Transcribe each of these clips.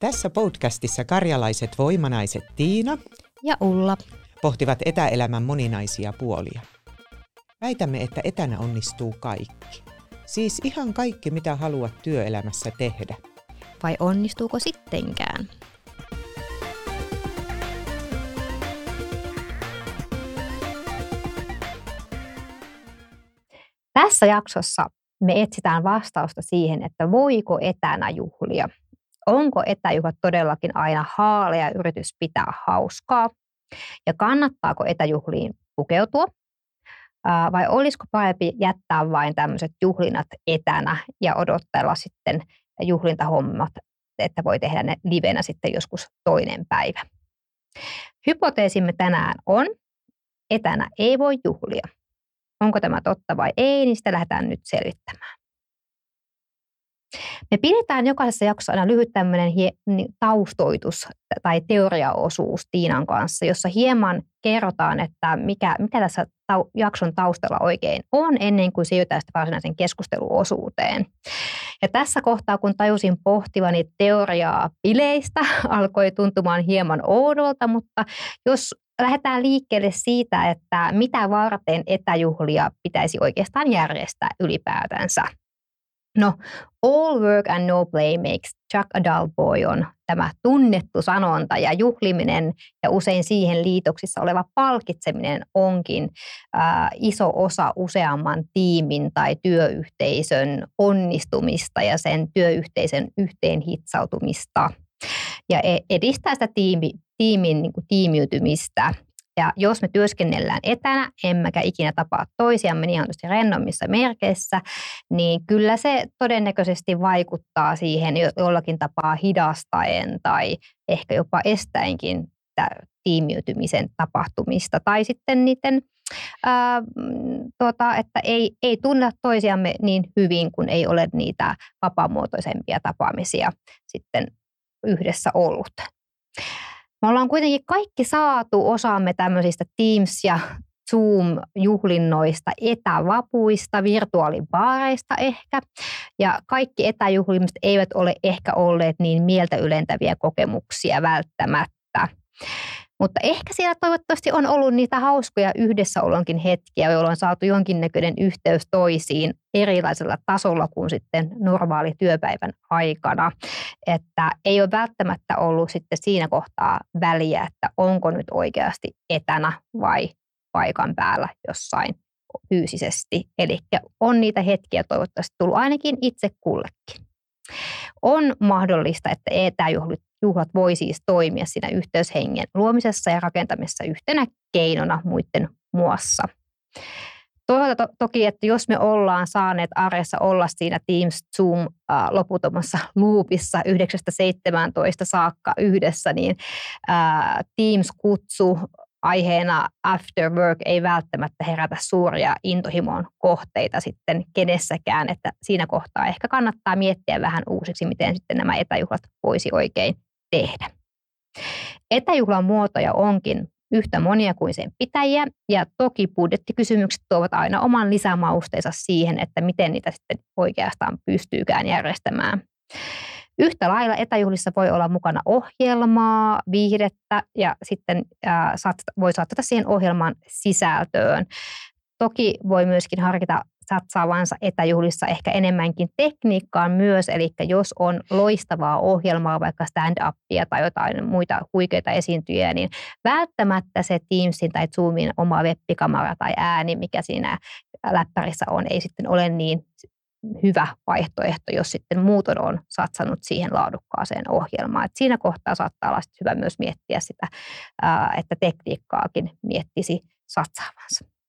Tässä podcastissa karjalaiset voimanaiset Tiina ja Ulla pohtivat etäelämän moninaisia puolia. Väitämme, että etänä onnistuu kaikki. Siis ihan kaikki, mitä haluat työelämässä tehdä. Vai onnistuuko sittenkään? Tässä jaksossa me etsitään vastausta siihen, että voiko etänä juhlia. Onko etäjuhlat todellakin aina haalea yritys pitää hauskaa? Ja kannattaako etäjuhliin pukeutua? Vai olisiko parempi jättää vain tämmöiset juhlinat etänä ja odotella sitten juhlintahommat, että voi tehdä ne livenä sitten joskus toinen päivä? Hypoteesimme tänään on, etänä ei voi juhlia. Onko tämä totta vai ei, niin sitä lähdetään nyt selvittämään. Me pidetään jokaisessa jaksossa aina lyhyt tämmöinen niin, taustoitus tai teoriaosuus Tiinan kanssa, jossa hieman kerrotaan, että mikä, mikä tässä tau, jakson taustalla oikein on ennen kuin siirrytään sitten varsinaisen keskusteluosuuteen. Ja tässä kohtaa, kun tajusin pohtivani teoriaa bileistä, alkoi tuntumaan hieman oudolta, mutta jos lähdetään liikkeelle siitä, että mitä varten etäjuhlia pitäisi oikeastaan järjestää ylipäätänsä. No, all work and no play makes Chuck a dull boy on tämä tunnettu sanonta ja juhliminen ja usein siihen liitoksissa oleva palkitseminen onkin äh, iso osa useamman tiimin tai työyhteisön onnistumista ja sen työyhteisön yhteenhitsautumista ja e-, edistää sitä tiimi, tiimin niin kuin tiimiytymistä ja jos me työskennellään etänä, emmekä ikinä tapaa toisiamme niin sanotusti rennommissa merkeissä, niin kyllä se todennäköisesti vaikuttaa siihen jollakin tapaa hidastaen tai ehkä jopa estäenkin tiimiytymisen tapahtumista tai sitten niiden, ää, tuota, että ei, ei tunne toisiamme niin hyvin, kun ei ole niitä vapaamuotoisempia tapaamisia sitten yhdessä ollut. Me ollaan kuitenkin kaikki saatu osaamme tämmöisistä Teams- ja Zoom-juhlinnoista, etävapuista, virtuaalibaareista ehkä. Ja kaikki etäjuhlimiset eivät ole ehkä olleet niin mieltä ylentäviä kokemuksia välttämättä. Mutta ehkä siellä toivottavasti on ollut niitä hauskoja yhdessäolonkin hetkiä, jolloin on saatu jonkinnäköinen yhteys toisiin erilaisella tasolla kuin sitten normaali työpäivän aikana. Että ei ole välttämättä ollut sitten siinä kohtaa väliä, että onko nyt oikeasti etänä vai paikan päällä jossain fyysisesti. Eli on niitä hetkiä toivottavasti tullut ainakin itse kullekin. On mahdollista, että etäjuhlit juhlat voi siis toimia siinä yhteyshengen luomisessa ja rakentamisessa yhtenä keinona muiden muassa. Toisaalta to- toki, että jos me ollaan saaneet arjessa olla siinä Teams Zoom äh, loputtomassa loopissa 9-17 saakka yhdessä, niin Teams-kutsu aiheena after work ei välttämättä herätä suuria intohimon kohteita sitten kenessäkään, että siinä kohtaa ehkä kannattaa miettiä vähän uusiksi, miten sitten nämä etäjuhlat voisi oikein tehdä. Etäjuhlan muotoja onkin yhtä monia kuin sen pitäjiä, ja toki budjettikysymykset tuovat aina oman lisämausteensa siihen, että miten niitä sitten oikeastaan pystyykään järjestämään. Yhtä lailla etäjuhlissa voi olla mukana ohjelmaa, viihdettä ja sitten ää, voi saattaa siihen ohjelman sisältöön. Toki voi myöskin harkita satsaavansa etäjuhlissa ehkä enemmänkin tekniikkaan myös, eli jos on loistavaa ohjelmaa, vaikka stand-upia tai jotain muita huikeita esiintyjiä, niin välttämättä se Teamsin tai Zoomin oma webbikamera tai ääni, mikä siinä läppärissä on, ei sitten ole niin hyvä vaihtoehto, jos sitten muuton on satsannut siihen laadukkaaseen ohjelmaan. Et siinä kohtaa saattaa olla hyvä myös miettiä sitä, että tekniikkaakin miettisi satsaavansa.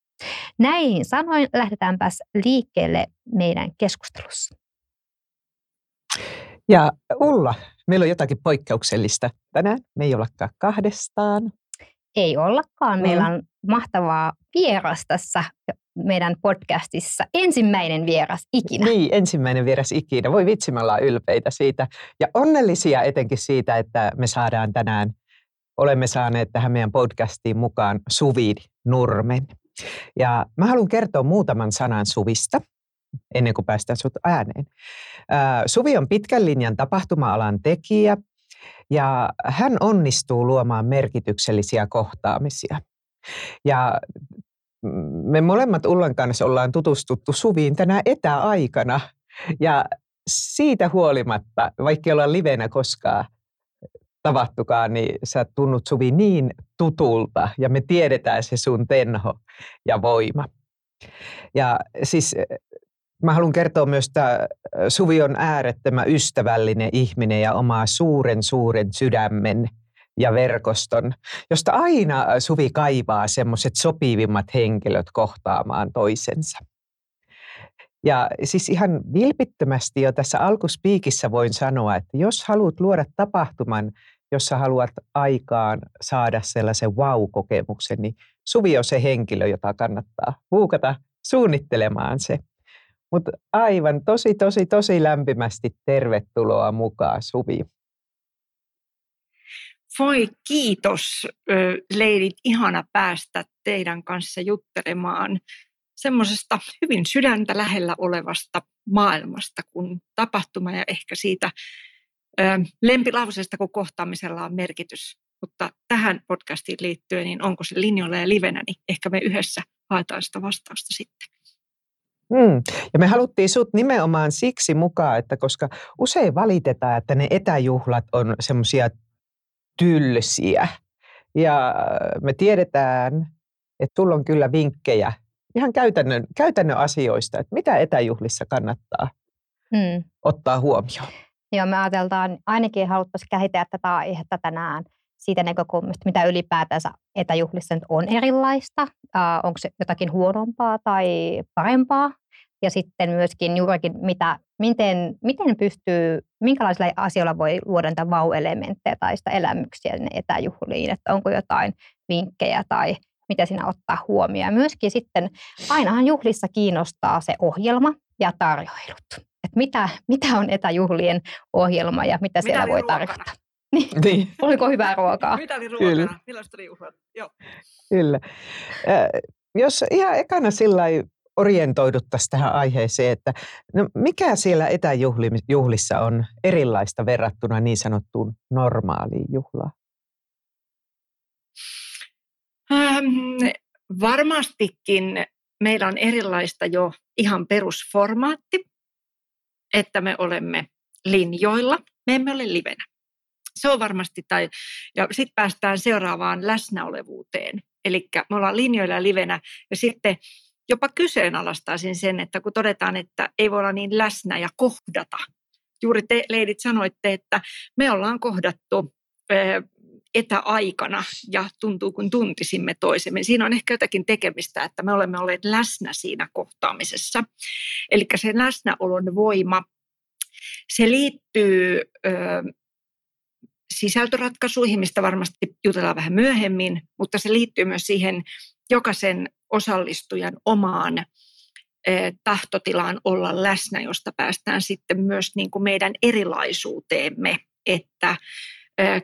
Näihin sanoin lähdetäänpäs liikkeelle meidän keskustelussa. Ja Ulla, meillä on jotakin poikkeuksellista tänään. Me ei ollakaan kahdestaan. Ei ollakaan. Mm. Meillä on mahtavaa vieras tässä meidän podcastissa. Ensimmäinen vieras ikinä. Niin, ensimmäinen vieras ikinä. Voi vitsi, me ollaan ylpeitä siitä. Ja onnellisia etenkin siitä, että me saadaan tänään, olemme saaneet tähän meidän podcastiin mukaan Suvi Nurmen. Ja mä haluan kertoa muutaman sanan Suvista ennen kuin päästään sut ääneen. Suvi on pitkän linjan tapahtuma-alan tekijä Ja hän onnistuu luomaan merkityksellisiä kohtaamisia. Ja me molemmat Ullan kanssa ollaan tutustuttu Suviin tänä etäaikana. Ja siitä huolimatta, vaikka ollaan livenä koskaan tavattukaan, niin sä tunnut Suvi niin tutulta ja me tiedetään se sun tenho ja voima. Ja siis mä haluan kertoa myös, että Suvi on äärettömän ystävällinen ihminen ja omaa suuren suuren sydämen ja verkoston, josta aina Suvi kaivaa semmoiset sopivimmat henkilöt kohtaamaan toisensa. Ja siis ihan vilpittömästi jo tässä alkuspiikissä voin sanoa, että jos haluat luoda tapahtuman, jossa haluat aikaan saada sellaisen wow-kokemuksen, niin Suvi on se henkilö, jota kannattaa puukata suunnittelemaan se. Mutta aivan tosi, tosi, tosi lämpimästi tervetuloa mukaan Suvi. Voi kiitos, leidit. Ihana päästä teidän kanssa juttelemaan semmoisesta hyvin sydäntä lähellä olevasta maailmasta kuin tapahtuma ja ehkä siitä lempilauseesta, kun kohtaamisella on merkitys. Mutta tähän podcastiin liittyen, niin onko se linjoilla ja livenä, niin ehkä me yhdessä haetaan sitä vastausta sitten. Mm. Ja me haluttiin sut nimenomaan siksi mukaan, että koska usein valitetaan, että ne etäjuhlat on semmoisia tylsiä. Ja me tiedetään, että sulla on kyllä vinkkejä ihan käytännön, käytännön asioista, että mitä etäjuhlissa kannattaa mm. ottaa huomioon. Joo, me ajateltaan, ainakin haluttaisiin käsitellä tätä aihetta tänään siitä näkökulmasta, mitä ylipäätänsä etäjuhlissa nyt on erilaista. Onko se jotakin huonompaa tai parempaa? Ja sitten myöskin juurikin, mitä, miten, miten pystyy, minkälaisilla asioilla voi luoda niitä vau-elementtejä tai sitä elämyksiä ne etäjuhliin, että onko jotain vinkkejä tai mitä siinä ottaa huomioon. Myöskin sitten ainahan juhlissa kiinnostaa se ohjelma ja tarjoilut että mitä, mitä on etäjuhlien ohjelma ja mitä, mitä siellä voi tarjota. Niin. niin. Oliko hyvää ruokaa? Mitä oli ruokana? Kyllä. Millaista oli juhlat? Joo. Kyllä. Äh, jos ihan ekana sillä orientoiduttaisiin tähän aiheeseen, että no mikä siellä etäjuhlissa on erilaista verrattuna niin sanottuun normaaliin juhlaan? Ähm, varmastikin meillä on erilaista jo ihan perusformaatti että me olemme linjoilla, me emme ole livenä. Se on varmasti, tai, ja sitten päästään seuraavaan läsnäolevuuteen. Eli me ollaan linjoilla ja livenä, ja sitten jopa kyseenalaistaisin sen, että kun todetaan, että ei voi olla niin läsnä ja kohdata. Juuri te, leidit, sanoitte, että me ollaan kohdattu etäaikana ja tuntuu kuin tuntisimme toisemme. Siinä on ehkä jotakin tekemistä, että me olemme olleet läsnä siinä kohtaamisessa. Eli se läsnäolon voima, se liittyy ö, sisältöratkaisuihin, mistä varmasti jutellaan vähän myöhemmin, mutta se liittyy myös siihen jokaisen osallistujan omaan tahtotilaan olla läsnä, josta päästään sitten myös niin kuin meidän erilaisuuteemme, että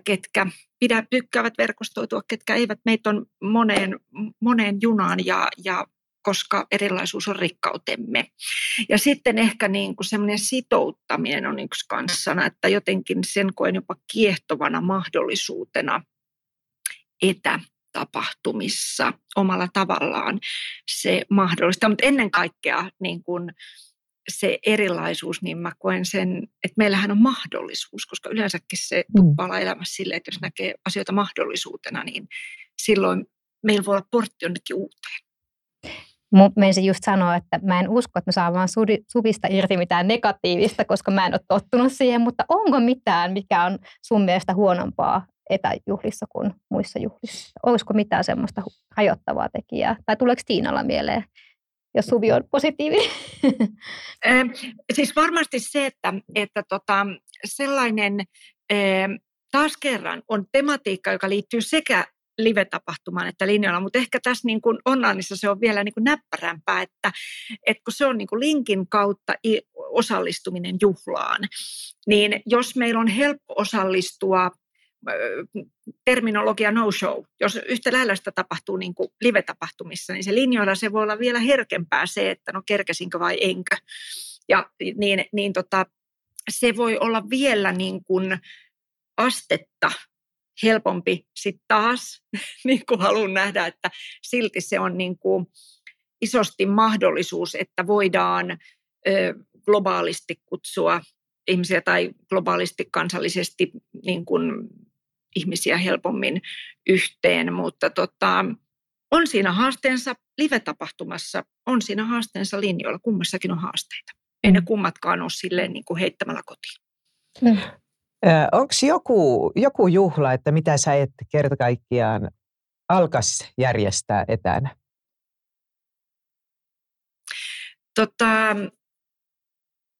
ketkä pidä, tykkäävät verkostoitua, ketkä eivät. Meitä on moneen, moneen junaan ja, ja koska erilaisuus on rikkautemme. Ja sitten ehkä niin kuin semmoinen sitouttaminen on yksi kanssana, että jotenkin sen koen jopa kiehtovana mahdollisuutena etätapahtumissa omalla tavallaan se mahdollista. Mutta ennen kaikkea niin kuin se erilaisuus, niin mä koen sen, että meillähän on mahdollisuus, koska yleensäkin se mm. tuppaa elämässä silleen, että jos näkee asioita mahdollisuutena, niin silloin meillä voi olla portti jonnekin uuteen. Menisin just sanoa, että mä en usko, että me saamme Suvista irti mitään negatiivista, koska mä en ole tottunut siihen, mutta onko mitään, mikä on sun mielestä huonompaa etäjuhlissa kuin muissa juhlissa? Olisiko mitään semmoista rajoittavaa tekijää? Tai tuleeko Tiinalla mieleen jos Suvi on positiivinen? siis varmasti se, että, että tota, sellainen taas kerran on tematiikka, joka liittyy sekä live-tapahtumaan että linjoilla, mutta ehkä tässä niin kuin onlineissa se on vielä niin kuin näppärämpää, että, että kun se on niin kuin linkin kautta osallistuminen juhlaan, niin jos meillä on helppo osallistua terminologia no-show. Jos yhtä lailla sitä tapahtuu niin kuin live-tapahtumissa, niin se linjoilla se voi olla vielä herkempää se, että no kerkesinkö vai enkö. Ja niin, niin tota, se voi olla vielä niin kuin astetta helpompi sitten taas, niin kuin haluan nähdä, että silti se on niin kuin isosti mahdollisuus, että voidaan ö, globaalisti kutsua ihmisiä tai globaalisti kansallisesti niin kuin ihmisiä helpommin yhteen, mutta tota, on siinä haasteensa live-tapahtumassa, on siinä haasteensa linjoilla, kummassakin on haasteita. Ei ne mm. kummatkaan ole silleen niin kuin heittämällä kotiin. Mm. Onko joku, joku juhla, että mitä sä et kerta kaikkiaan alkas järjestää etänä? Tota,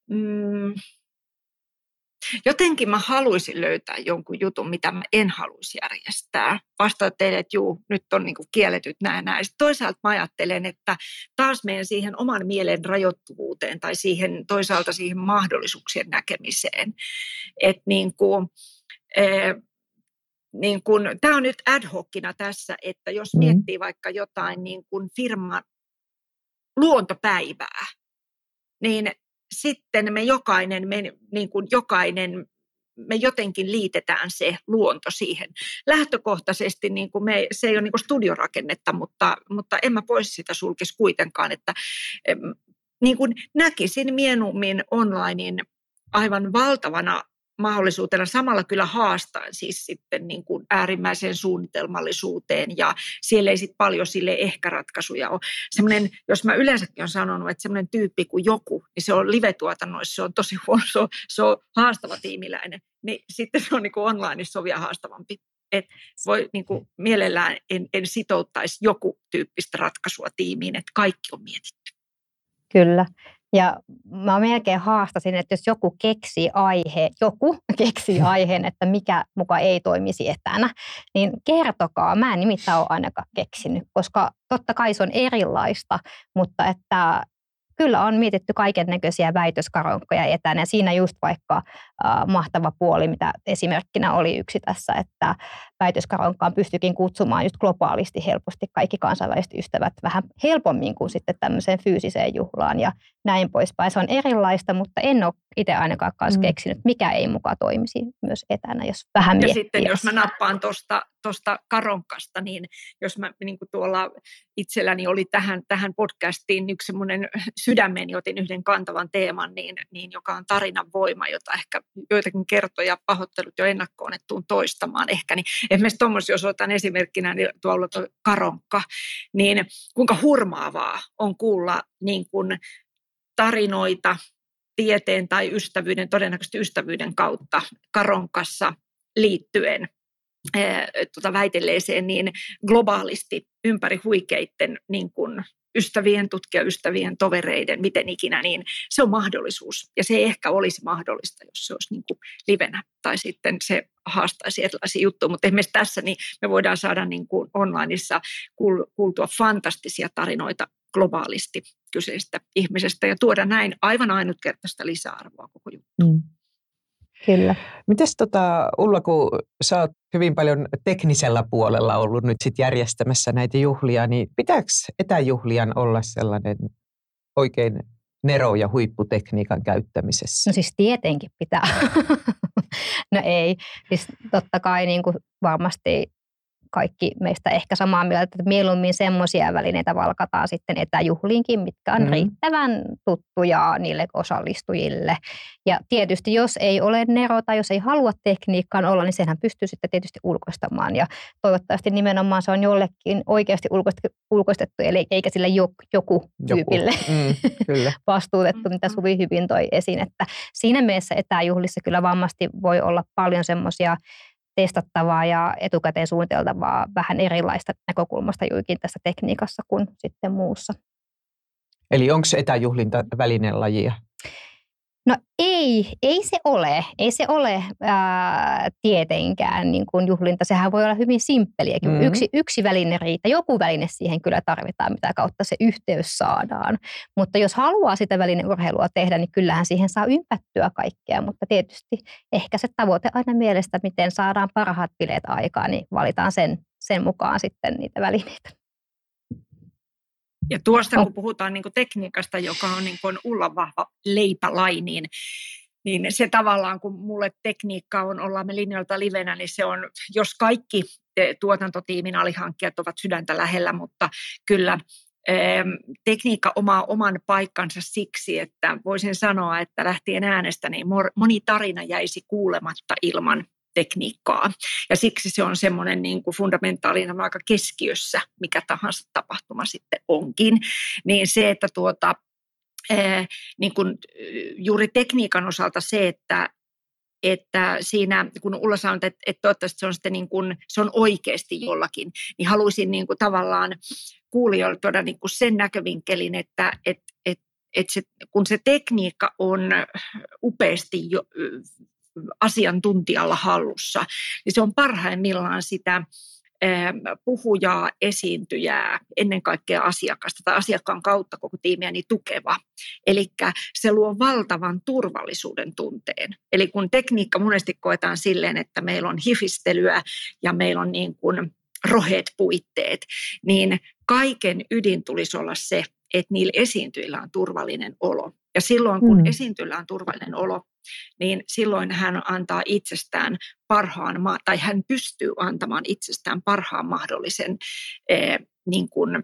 mm, Jotenkin mä haluaisin löytää jonkun jutun, mitä mä en haluaisi järjestää. Vastaan teille, että juu, nyt on niin kielletyt nämä näin. Sitten toisaalta mä ajattelen, että taas meidän siihen oman mielen rajoittuvuuteen tai siihen, toisaalta siihen mahdollisuuksien näkemiseen. Että niin kuin, eh, niin kuin, tämä on nyt ad hocina tässä, että jos mm. miettii vaikka jotain niin kuin firman luontopäivää, niin sitten me jokainen, me, niin kuin jokainen me jotenkin liitetään se luonto siihen. Lähtökohtaisesti niin kuin me, se ei ole niin kuin studiorakennetta, mutta, mutta en mä pois sitä sulkisi kuitenkaan, että niin kuin näkisin mieluummin onlinein aivan valtavana mahdollisuutena samalla kyllä haastaa siis sitten niin kuin äärimmäiseen suunnitelmallisuuteen ja siellä ei sitten paljon sille ehkä ratkaisuja ole. Semmoinen, jos mä yleensäkin olen sanonut, että semmoinen tyyppi kuin joku, niin se on live-tuotannoissa, se on tosi huono, se on, se on haastava tiimiläinen, niin sitten se on niin kuin online on vielä haastavampi. Et voi niin kuin, mielellään en, en sitouttaisi joku tyyppistä ratkaisua tiimiin, että kaikki on mietitty. Kyllä. Ja mä melkein haastasin, että jos joku keksii aihe, joku keksii aiheen, että mikä muka ei toimisi etänä, niin kertokaa. Mä en nimittäin ole ainakaan keksinyt, koska totta kai se on erilaista, mutta että kyllä on mietitty kaiken näköisiä väitöskaronkkoja etänä. Siinä just vaikka äh, mahtava puoli, mitä esimerkkinä oli yksi tässä, että väitöskaronkkaan pystyikin kutsumaan just globaalisti helposti kaikki kansainväliset ystävät vähän helpommin kuin sitten tämmöiseen fyysiseen juhlaan ja näin poispäin. Se on erilaista, mutta en ole itse ainakaan kanssa mm. keksinyt, mikä ei mukaan toimisi myös etänä, jos vähän Ja sitten jos mä nappaan tuosta tosta karonkasta, niin jos mä niin kuin tuolla itselläni oli tähän, tähän podcastiin yksi semmoinen sydämeni, otin yhden kantavan teeman, niin, niin joka on tarinan voima, jota ehkä joitakin kertoja pahoittelut jo ennakkoon, että tuun toistamaan ehkä, niin esimerkiksi tuommoisia, jos otan esimerkkinä, niin tuolla tuo karonkka, niin kuinka hurmaavaa on kuulla niin kuin tarinoita tieteen tai ystävyyden, todennäköisesti ystävyyden kautta karonkassa liittyen tuota väitelleeseen niin globaalisti ympäri huikeitten niin kuin ystävien, tutkijaystävien, tovereiden, miten ikinä, niin se on mahdollisuus. Ja se ehkä olisi mahdollista, jos se olisi niin kuin livenä tai sitten se haastaisi erilaisia juttuja. Mutta esimerkiksi tässä niin me voidaan saada niin kuin onlineissa kuultua fantastisia tarinoita globaalisti kyseisestä ihmisestä ja tuoda näin aivan ainutkertaista lisäarvoa koko juttuun. Mm. Kyllä. Mites tota, Ulla, kun sä oot hyvin paljon teknisellä puolella ollut nyt sit järjestämässä näitä juhlia, niin pitääkö etäjuhlian olla sellainen oikein nero- ja huipputekniikan käyttämisessä? No siis tietenkin pitää. no ei. Siis totta kai niin kuin varmasti kaikki meistä ehkä samaa mieltä, että mieluummin semmoisia välineitä valkataan sitten etäjuhliinkin, mitkä on mm. riittävän tuttuja niille osallistujille. Ja tietysti jos ei ole Nero tai jos ei halua tekniikkaan olla, niin sehän pystyy sitten tietysti ulkoistamaan. Ja toivottavasti nimenomaan se on jollekin oikeasti ulkoistettu, eli eikä sille joku tyypille joku. Mm, kyllä. vastuutettu, mitä Suvi hyvin toi esiin. Että siinä mielessä etäjuhlissa kyllä varmasti voi olla paljon semmoisia testattavaa ja etukäteen suunniteltavaa vähän erilaista näkökulmasta juikin tässä tekniikassa kuin sitten muussa. Eli onko etäjuhlinta välinelajia? No ei, ei se ole. Ei se ole ää, tietenkään niin kuin juhlinta. Sehän voi olla hyvin simppeliäkin. Mm-hmm. Yksi, yksi väline riittää. Joku väline siihen kyllä tarvitaan, mitä kautta se yhteys saadaan. Mutta jos haluaa sitä välineurheilua tehdä, niin kyllähän siihen saa ympättyä kaikkea. Mutta tietysti ehkä se tavoite aina mielestä, miten saadaan parhaat bileet aikaan, niin valitaan sen, sen mukaan sitten niitä välineitä. Ja tuosta kun puhutaan niin tekniikasta, joka on niin Ulla vahva leipälainiin, niin, niin se tavallaan, kun mulle tekniikka on, ollaan me linjoilta livenä, niin se on, jos kaikki tuotantotiimin alihankkijat ovat sydäntä lähellä, mutta kyllä tekniikka omaa oman paikkansa siksi, että voisin sanoa, että lähtien äänestä niin moni tarina jäisi kuulematta ilman tekniikkaa. Ja siksi se on semmoinen niin kuin fundamentaalinen aika keskiössä, mikä tahansa tapahtuma sitten onkin. Niin se, että tuota, niin kuin juuri tekniikan osalta se, että että siinä, kun Ulla sanoi, että, että toivottavasti se on, sitten niin kuin, se on oikeasti jollakin, niin haluaisin niin kuin tavallaan kuulijoille tuoda niin kuin sen näkövinkkelin, että et, et, et se, kun se tekniikka on upeasti jo, asiantuntijalla hallussa, niin se on parhaimmillaan sitä puhujaa, esiintyjää, ennen kaikkea asiakasta tai asiakkaan kautta koko tiimiä niin tukeva. Eli se luo valtavan turvallisuuden tunteen. Eli kun tekniikka monesti koetaan silleen, että meillä on hifistelyä ja meillä on niin kuin roheet puitteet, niin kaiken ydin tulisi olla se, että niillä esiintyjillä on turvallinen olo. Ja silloin, kun mm. esiintyjillä on turvallinen olo, niin silloin hän antaa itsestään parhaan, tai hän pystyy antamaan itsestään parhaan mahdollisen eh, niin kuin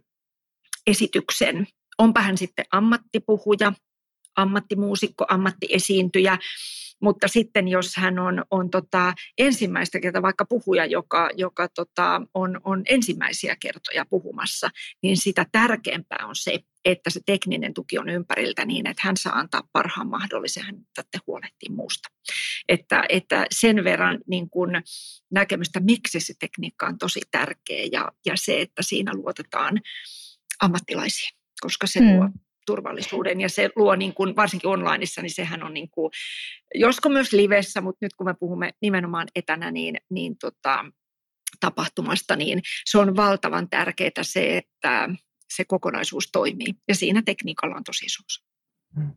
esityksen. Onpa hän sitten ammattipuhuja, ammattimuusikko, ammattiesiintyjä, mutta sitten jos hän on, on tota ensimmäistä kertaa vaikka puhuja, joka, joka tota on, on ensimmäisiä kertoja puhumassa, niin sitä tärkeämpää on se, että se tekninen tuki on ympäriltä niin, että hän saa antaa parhaan mahdollisen, hän tätä huolehtii muusta. Että, että sen verran niin kuin näkemystä, miksi se tekniikka on tosi tärkeä ja, ja se, että siinä luotetaan ammattilaisiin, koska se hmm. luo turvallisuuden ja se luo niin kuin, varsinkin onlineissa, niin sehän on niin kuin, josko myös livessä, mutta nyt kun me puhumme nimenomaan etänä, niin, niin tota, tapahtumasta, niin se on valtavan tärkeää se, että se kokonaisuus toimii. Ja siinä tekniikalla on tosi osa. Hmm.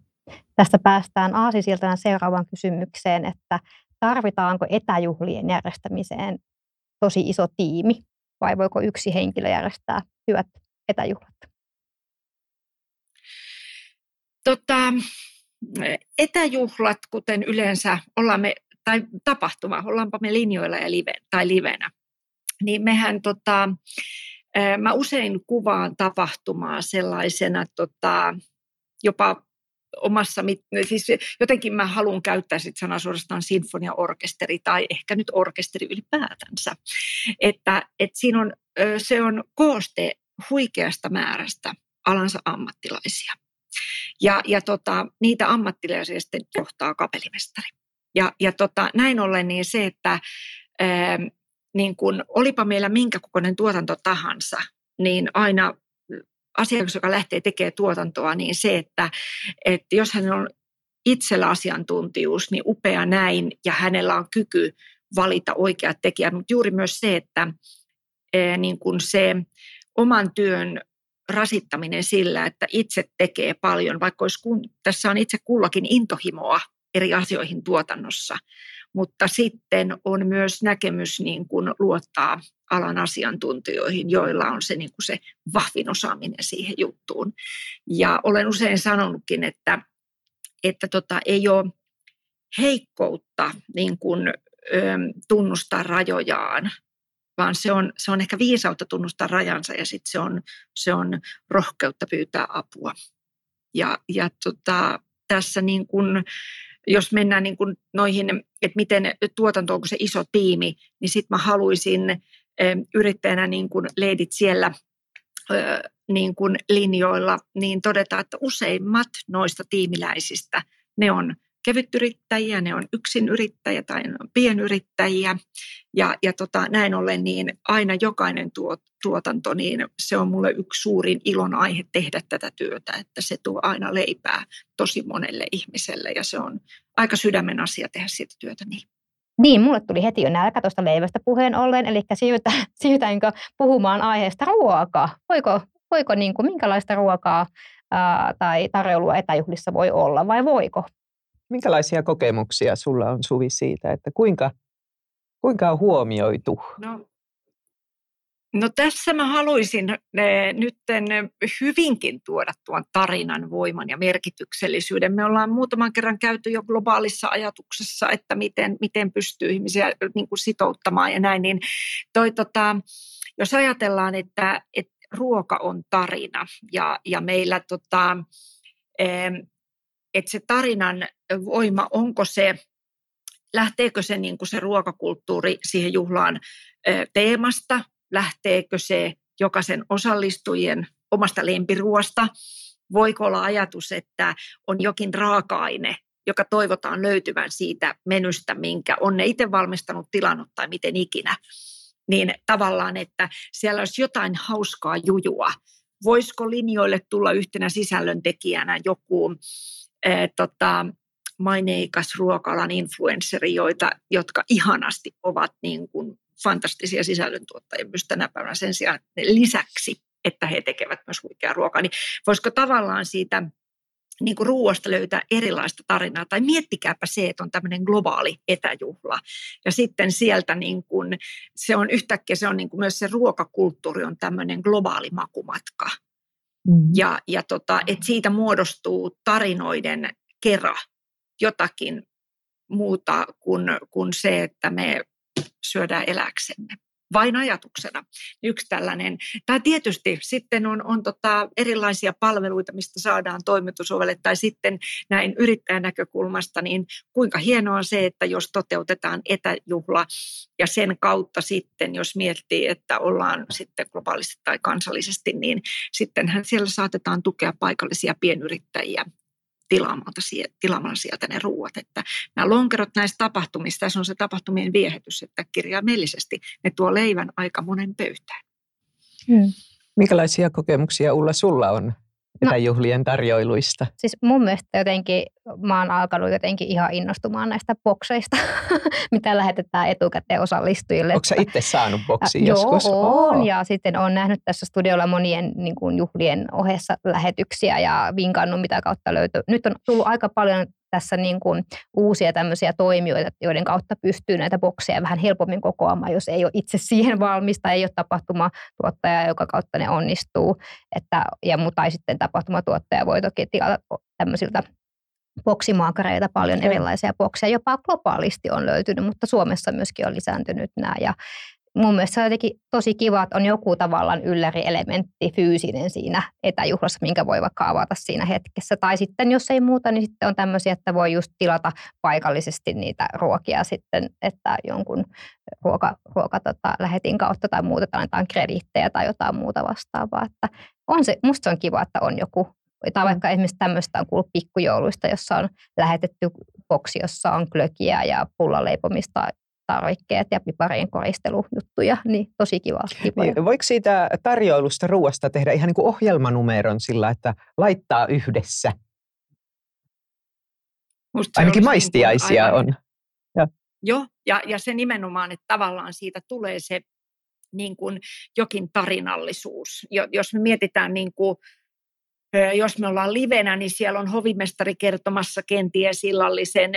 Tästä päästään aasisiltana seuraavaan kysymykseen, että tarvitaanko etäjuhlien järjestämiseen tosi iso tiimi vai voiko yksi henkilö järjestää hyvät etäjuhlat? Tota, etäjuhlat, kuten yleensä ollaan me, tai tapahtuma, ollaanpa me linjoilla ja live, tai livenä, niin mehän tota, mä usein kuvaan tapahtumaa sellaisena tota, jopa omassa, siis jotenkin mä haluan käyttää sit sanaa suorastaan sinfoniaorkesteri tai ehkä nyt orkesteri ylipäätänsä. Että, että siinä on, se on kooste huikeasta määrästä alansa ammattilaisia. Ja, ja tota, niitä ammattilaisia sitten johtaa kapellimestari. Ja, ja tota, näin ollen niin se, että ää, niin kun, olipa meillä minkä kokoinen tuotanto tahansa, niin aina asiakas, joka lähtee tekemään tuotantoa, niin se, että, että jos hän on itsellä asiantuntijuus, niin upea näin ja hänellä on kyky valita oikeat tekijät, mutta juuri myös se, että niin kun se oman työn rasittaminen sillä, että itse tekee paljon, vaikka olisi kun, tässä on itse kullakin intohimoa eri asioihin tuotannossa, mutta sitten on myös näkemys niin kuin luottaa alan asiantuntijoihin, joilla on se, niin kuin se vahvin osaaminen siihen juttuun. Ja olen usein sanonutkin, että, että tota, ei ole heikkoutta niin kuin, ö, tunnustaa rajojaan, vaan se on, se on ehkä viisautta tunnustaa rajansa ja sitten se on, se on rohkeutta pyytää apua. Ja, ja tota, tässä niin kun, jos mennään niin kun noihin, että miten tuotanto, onko se iso tiimi, niin sitten mä haluaisin yrittäjänä niin kun leidit siellä niin kun linjoilla, niin todeta, että useimmat noista tiimiläisistä, ne on kevytyrittäjiä, ne on yksinyrittäjiä tai ne on pienyrittäjiä. Ja, ja tota, näin ollen niin aina jokainen tuo, tuotanto, niin se on mulle yksi suurin ilon aihe tehdä tätä työtä, että se tuo aina leipää tosi monelle ihmiselle ja se on aika sydämen asia tehdä sitä työtä niin. Niin, mulle tuli heti jo nälkä tuosta leivästä puheen ollen, eli siirrytään, siirrytäänkö puhumaan aiheesta ruokaa. Voiko, voiko niin kuin, minkälaista ruokaa ää, tai tarjoulua etäjuhlissa voi olla vai voiko? Minkälaisia kokemuksia sulla on Suvi siitä, että kuinka, kuinka on huomioitu? No, No tässä mä haluaisin eh, nyt hyvinkin tuoda tuon tarinan voiman ja merkityksellisyyden. Me ollaan muutaman kerran käyty jo globaalissa ajatuksessa, että miten, miten pystyy ihmisiä niin kuin sitouttamaan ja näin. Niin toi, tota, jos ajatellaan, että, että ruoka on tarina ja, ja meillä tota, että se tarinan voima, onko se, lähteekö se, niin kuin se ruokakulttuuri siihen juhlaan teemasta, lähteekö se jokaisen osallistujien omasta lempiruosta, voiko olla ajatus, että on jokin raaka-aine, joka toivotaan löytyvän siitä menystä, minkä on ne itse valmistanut, tilannut tai miten ikinä, niin tavallaan, että siellä olisi jotain hauskaa jujua. Voisiko linjoille tulla yhtenä sisällöntekijänä joku äh, tota, maineikas ruokalan influensseri, joita, jotka ihanasti ovat niin kuin fantastisia sisällöntuottajia myös tänä päivänä sen sijaan lisäksi, että he tekevät myös huikeaa ruokaa. Niin voisiko tavallaan siitä niin kuin ruoasta löytää erilaista tarinaa. Tai miettikääpä se, että on tämmöinen globaali etäjuhla. Ja sitten sieltä niin kuin, se on yhtäkkiä, se on niin kuin myös se ruokakulttuuri on tämmöinen globaali makumatka. Mm. Ja, ja tota, että siitä muodostuu tarinoiden kera jotakin muuta kuin, kuin se, että me syödään eläksemme vain ajatuksena. Yksi tällainen. Tai tietysti sitten on, on tota erilaisia palveluita, mistä saadaan toimitusovelle, tai sitten näin yrittäjän näkökulmasta, niin kuinka hienoa on se, että jos toteutetaan etäjuhla ja sen kautta sitten, jos miettii, että ollaan sitten globaalisesti tai kansallisesti, niin sittenhän siellä saatetaan tukea paikallisia pienyrittäjiä tilaamalta, tilaamalla sieltä ne ruuat. Että nämä lonkerot näistä tapahtumista, tässä on se tapahtumien viehätys, että kirjaimellisesti ne tuo leivän aika monen pöytään. Hmm. Minkälaisia kokemuksia Ulla sulla on no, juhlien tarjoiluista? Siis mun mielestä jotenkin mä oon alkanut jotenkin ihan innostumaan näistä bokseista, mitä lähetetään etukäteen osallistujille. Onko itse saanut boksi äh, joskus? Joo, on. Ja sitten on nähnyt tässä studiolla monien niin kuin juhlien ohessa lähetyksiä ja vinkannut, mitä kautta löytyy. Nyt on tullut aika paljon tässä niin kuin uusia tämmöisiä toimijoita, joiden kautta pystyy näitä bokseja vähän helpommin kokoamaan, jos ei ole itse siihen valmista, ei ole tapahtumatuottaja, joka kautta ne onnistuu. Että, ja, tai sitten tapahtumatuottaja voi toki tilata tämmöisiltä boksimaakareita, paljon erilaisia bokseja. Jopa globaalisti on löytynyt, mutta Suomessa myöskin on lisääntynyt nämä. Ja mun mielestä se on jotenkin tosi kiva, että on joku tavallaan ylläri-elementti fyysinen siinä etäjuhlassa, minkä voi vaikka avata siinä hetkessä. Tai sitten, jos ei muuta, niin sitten on tämmöisiä, että voi just tilata paikallisesti niitä ruokia sitten, että jonkun ruoka, ruoka tota, lähetin kautta tai muuta, tai annetaan krediittejä tai jotain muuta vastaavaa. Että on se, musta se on kiva, että on joku tai mm. vaikka esimerkiksi tämmöistä on kuullut pikkujouluista, jossa on lähetetty boksi, jossa on klökiä ja pullaleipomista tarvikkeet ja piparien koristelujuttuja, niin tosi kiva. Niin, voiko siitä tarjoilusta ruoasta tehdä ihan niin kuin ohjelmanumeron sillä, että laittaa yhdessä? Ainakin niinku maistiaisia aivan, on. Ja. Joo, ja, ja se nimenomaan, että tavallaan siitä tulee se niin kuin jokin tarinallisuus. Jos me mietitään niin kuin jos me ollaan livenä, niin siellä on hovimestari kertomassa kenties illallisen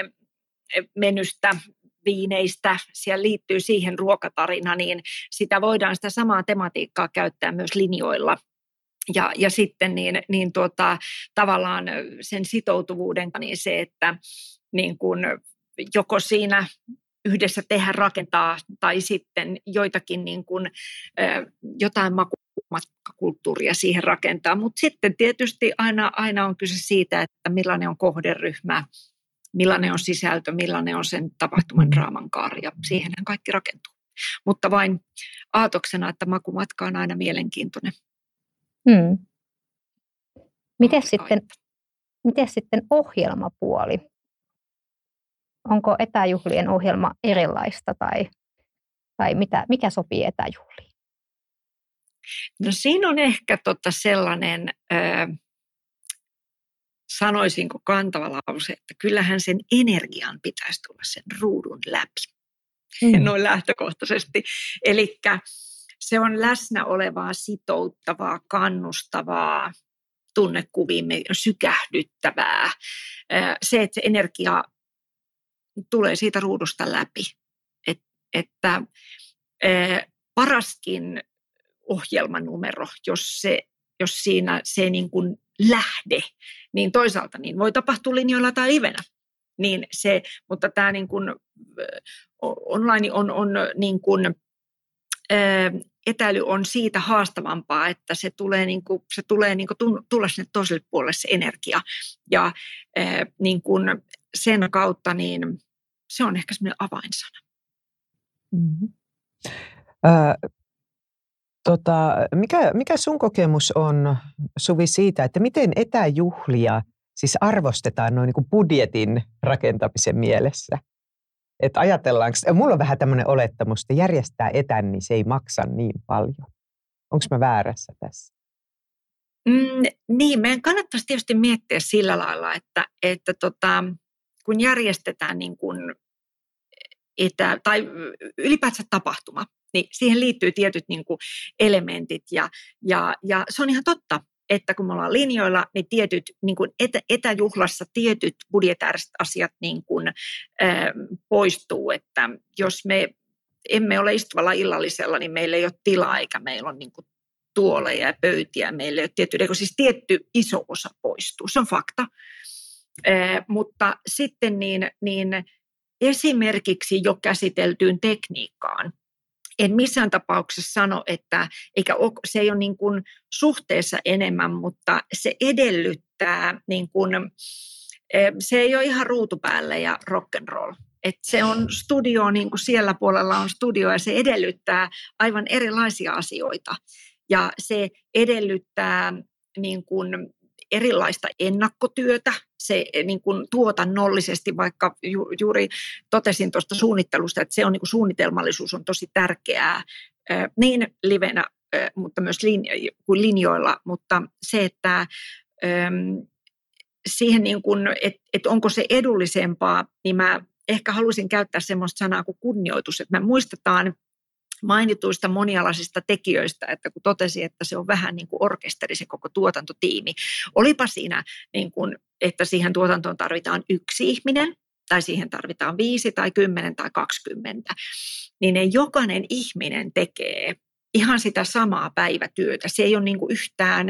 menystä, viineistä, siellä liittyy siihen ruokatarina, niin sitä voidaan sitä samaa tematiikkaa käyttää myös linjoilla. Ja, ja sitten niin, niin tuota, tavallaan sen sitoutuvuuden, niin se, että niin kun joko siinä yhdessä tehdä rakentaa tai sitten joitakin niin kuin, jotain maku matkakulttuuria siihen rakentaa. Mutta sitten tietysti aina, aina on kyse siitä, että millainen on kohderyhmä, millainen on sisältö, millainen on sen tapahtuman draaman kaari ja siihenhän kaikki rakentuu. Mutta vain aatoksena, että makumatka on aina mielenkiintoinen. Hmm. Miten sitten, miten sitten ohjelmapuoli? Onko etäjuhlien ohjelma erilaista tai, tai mitä, mikä sopii etäjuhliin? No siinä on ehkä tota sellainen, sanoisinko kantava lause, että kyllähän sen energian pitäisi tulla sen ruudun läpi. Mm. Noin lähtökohtaisesti. Eli se on läsnä olevaa, sitouttavaa, kannustavaa, tunnekuvimme sykähdyttävää. Se, että se energia tulee siitä ruudusta läpi. Et, että paraskin ohjelmanumero, jos, se, jos siinä se niin kuin lähde, niin toisaalta niin voi tapahtua linjoilla tai livenä. Niin se, mutta tämä niin kuin, online on, on niin kuin, etäily on siitä haastavampaa, että se tulee, niin kuin, se tulee niin kuin tulla sinne toiselle puolelle se energia. Ja niin kuin sen kautta niin se on ehkä semmoinen avainsana. Mm-hmm. Äh, tota, mikä, mikä sun kokemus on, Suvi, siitä, että miten etäjuhlia siis arvostetaan noin niin budjetin rakentamisen mielessä? Että ajatellaanko, mulla on vähän tämmöinen olettamus, että järjestää etän, niin se ei maksa niin paljon. Onko mä väärässä tässä? Mm, niin, meidän kannattaisi tietysti miettiä sillä lailla, että, että tota, kun järjestetään niin kuin etä, tai ylipäätään tapahtuma, niin siihen liittyy tietyt niin kuin elementit ja, ja, ja se on ihan totta, että kun me ollaan linjoilla, niin tietyt niin kuin etä, etäjuhlassa tietyt budjetääriset asiat niin kuin, ää, poistuu, että jos me emme ole istuvalla illallisella, niin meillä ei ole tilaa eikä meillä ole niin kuin tuoleja ja pöytiä, meillä ei ole tietty, siis tietty iso osa poistuu, se on fakta. Ää, mutta sitten niin, niin esimerkiksi jo käsiteltyyn tekniikkaan, en missään tapauksessa sano, että eikä ole, se ei ole niin kuin suhteessa enemmän, mutta se edellyttää, niin kuin, eh, se ei ole ihan ruutupäällä ja rock and roll. Et se on studio, niin kuin siellä puolella on studio ja se edellyttää aivan erilaisia asioita. Ja se edellyttää niin kuin erilaista ennakkotyötä, se eh, niin kuin tuotannollisesti, vaikka ju, juuri totesin tuosta suunnittelusta, että se on niin kuin suunnitelmallisuus on tosi tärkeää niin livenä, mutta myös linjo, kuin linjoilla, mutta se, että siihen niin kuin, että, että onko se edullisempaa, niin mä ehkä haluaisin käyttää semmoista sanaa kuin kunnioitus, että me muistetaan mainituista monialaisista tekijöistä, että kun totesi, että se on vähän niin kuin orkesteri se koko tuotantotiimi. Olipa siinä, niin kuin, että siihen tuotantoon tarvitaan yksi ihminen, tai siihen tarvitaan viisi tai kymmenen tai kaksikymmentä, niin ne jokainen ihminen tekee ihan sitä samaa päivätyötä. Se ei ole niin kuin yhtään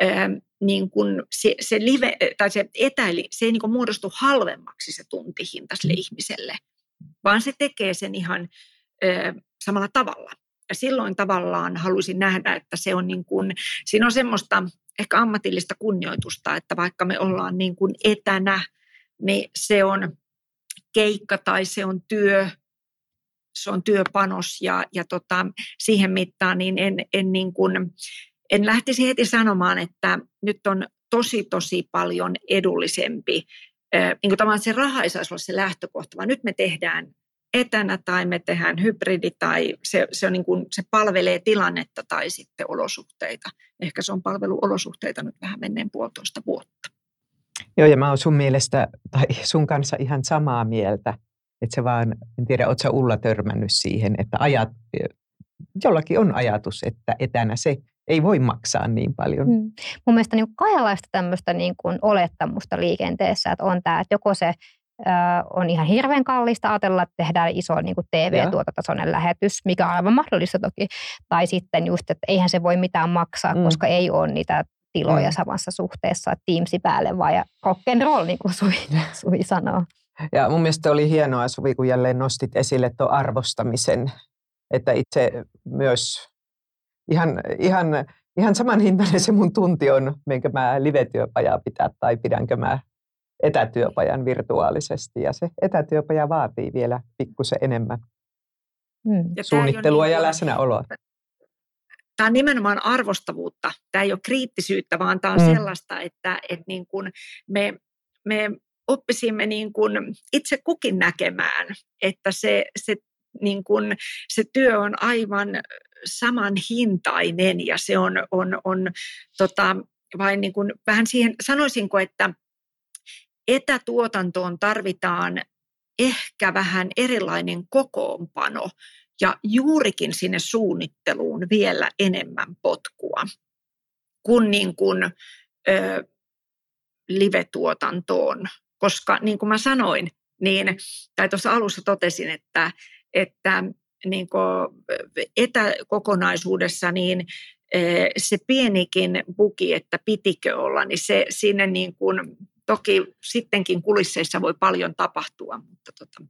ää, niin kuin se, se, live, tai se etäili, se ei niin kuin muodostu halvemmaksi se tuntihinta sille mm. ihmiselle, vaan se tekee sen ihan samalla tavalla. Ja silloin tavallaan haluaisin nähdä, että se on niin kuin, siinä on semmoista ehkä ammatillista kunnioitusta, että vaikka me ollaan niin kuin etänä, niin se on keikka tai se on työ, se on työpanos ja, ja tota, siihen mittaan niin en, en, niin kuin, en lähtisi heti sanomaan, että nyt on tosi tosi paljon edullisempi, niin kuin se raha ei saisi olla se lähtökohta, vaan nyt me tehdään etänä tai me tehdään hybridi tai se, se, on niin kuin, se palvelee tilannetta tai sitten olosuhteita. Ehkä se on palveluolosuhteita nyt vähän menneen puolitoista vuotta. Joo, ja mä oon sun mielestä, tai sun kanssa ihan samaa mieltä, että se vaan, en tiedä, ootko Ulla törmännyt siihen, että ajat, jollakin on ajatus, että etänä se ei voi maksaa niin paljon. Mm. Mun mielestä niin kahdenlaista tämmöistä niin kuin olettamusta liikenteessä, että on tämä, että joko se on ihan hirveän kallista ajatella, että tehdään iso niin kuin TV-tuototasoinen lähetys, mikä on aivan mahdollista toki. Tai sitten just, että eihän se voi mitään maksaa, mm. koska ei ole niitä tiloja mm. samassa suhteessa, Teamsi päälle vaan ja rock and roll, niin kuin Sui, Sui sanoo. Ja mun mielestä oli hienoa, Suvi, kun jälleen nostit esille tuon arvostamisen, että itse myös ihan, ihan, ihan saman hintainen se mun tunti on, minkä mä live-työpajaa pitää tai pidänkö mä etätyöpajan virtuaalisesti ja se etätyöpaja vaatii vielä pikkusen enemmän hmm. ja suunnittelua ja läsnäoloa. Tämä on nimenomaan arvostavuutta. Tämä ei ole kriittisyyttä, vaan tämä on hmm. sellaista, että, että niin kuin me, me oppisimme niin kuin itse kukin näkemään, että se, se, niin kuin, se työ on aivan saman hintainen ja se on, on, on tota, vain niin kuin, vähän siihen, sanoisinko, että etätuotantoon tarvitaan ehkä vähän erilainen kokoonpano ja juurikin sinne suunnitteluun vielä enemmän potkua kuin, niin kuin ö, live-tuotantoon. Koska niin kuin mä sanoin, niin, tai tuossa alussa totesin, että, että niin etäkokonaisuudessa, niin se pienikin buki, että pitikö olla, niin se sinne niin kuin, toki sittenkin kulisseissa voi paljon tapahtua, mutta tota,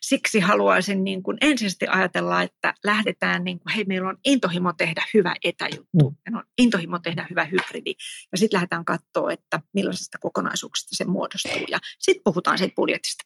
siksi haluaisin niin kuin ensisijaisesti ajatella, että lähdetään, niin kuin, hei meillä on intohimo tehdä hyvä etäjuttu, mm. meillä on intohimo tehdä hyvä hybridi ja sitten lähdetään katsoa, että millaisesta kokonaisuuksista se muodostuu ja sitten puhutaan siitä budjetista.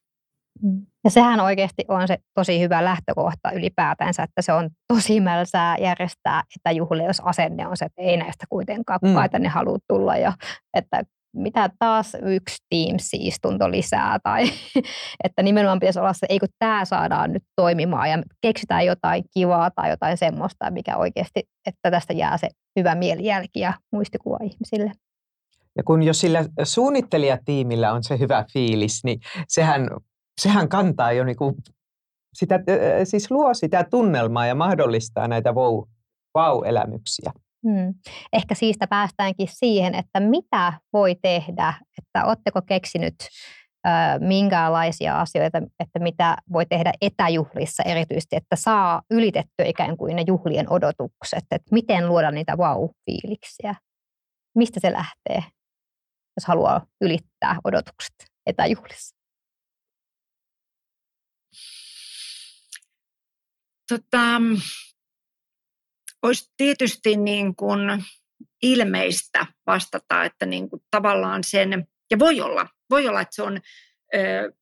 Mm. Ja sehän oikeasti on se tosi hyvä lähtökohta ylipäätänsä, että se on tosi mälsää järjestää etäjuhlia, jos asenne on se, että ei näistä kuitenkaan kukaan mm. tänne halua tulla ja että mitä taas yksi Teams-istunto lisää tai että nimenomaan pitäisi olla se, eikö tämä saadaan nyt toimimaan ja keksitään jotain kivaa tai jotain semmoista, mikä oikeasti, että tästä jää se hyvä mielijälki ja muistikuva ihmisille. Ja kun jo sillä suunnittelijatiimillä on se hyvä fiilis, niin sehän, sehän kantaa jo niin kuin sitä, siis luo sitä tunnelmaa ja mahdollistaa näitä wow-elämyksiä. Hmm. Ehkä siitä päästäänkin siihen, että mitä voi tehdä, että oletteko keksinyt minkälaisia asioita, että mitä voi tehdä etäjuhlissa erityisesti, että saa ylitettyä ikään kuin ne juhlien odotukset, että miten luoda niitä vau-fiiliksiä. Mistä se lähtee, jos haluaa ylittää odotukset etäjuhlissa? Tota, olisi tietysti niin kuin ilmeistä vastata, että niin kuin tavallaan sen, ja voi olla, voi olla, että se on ö,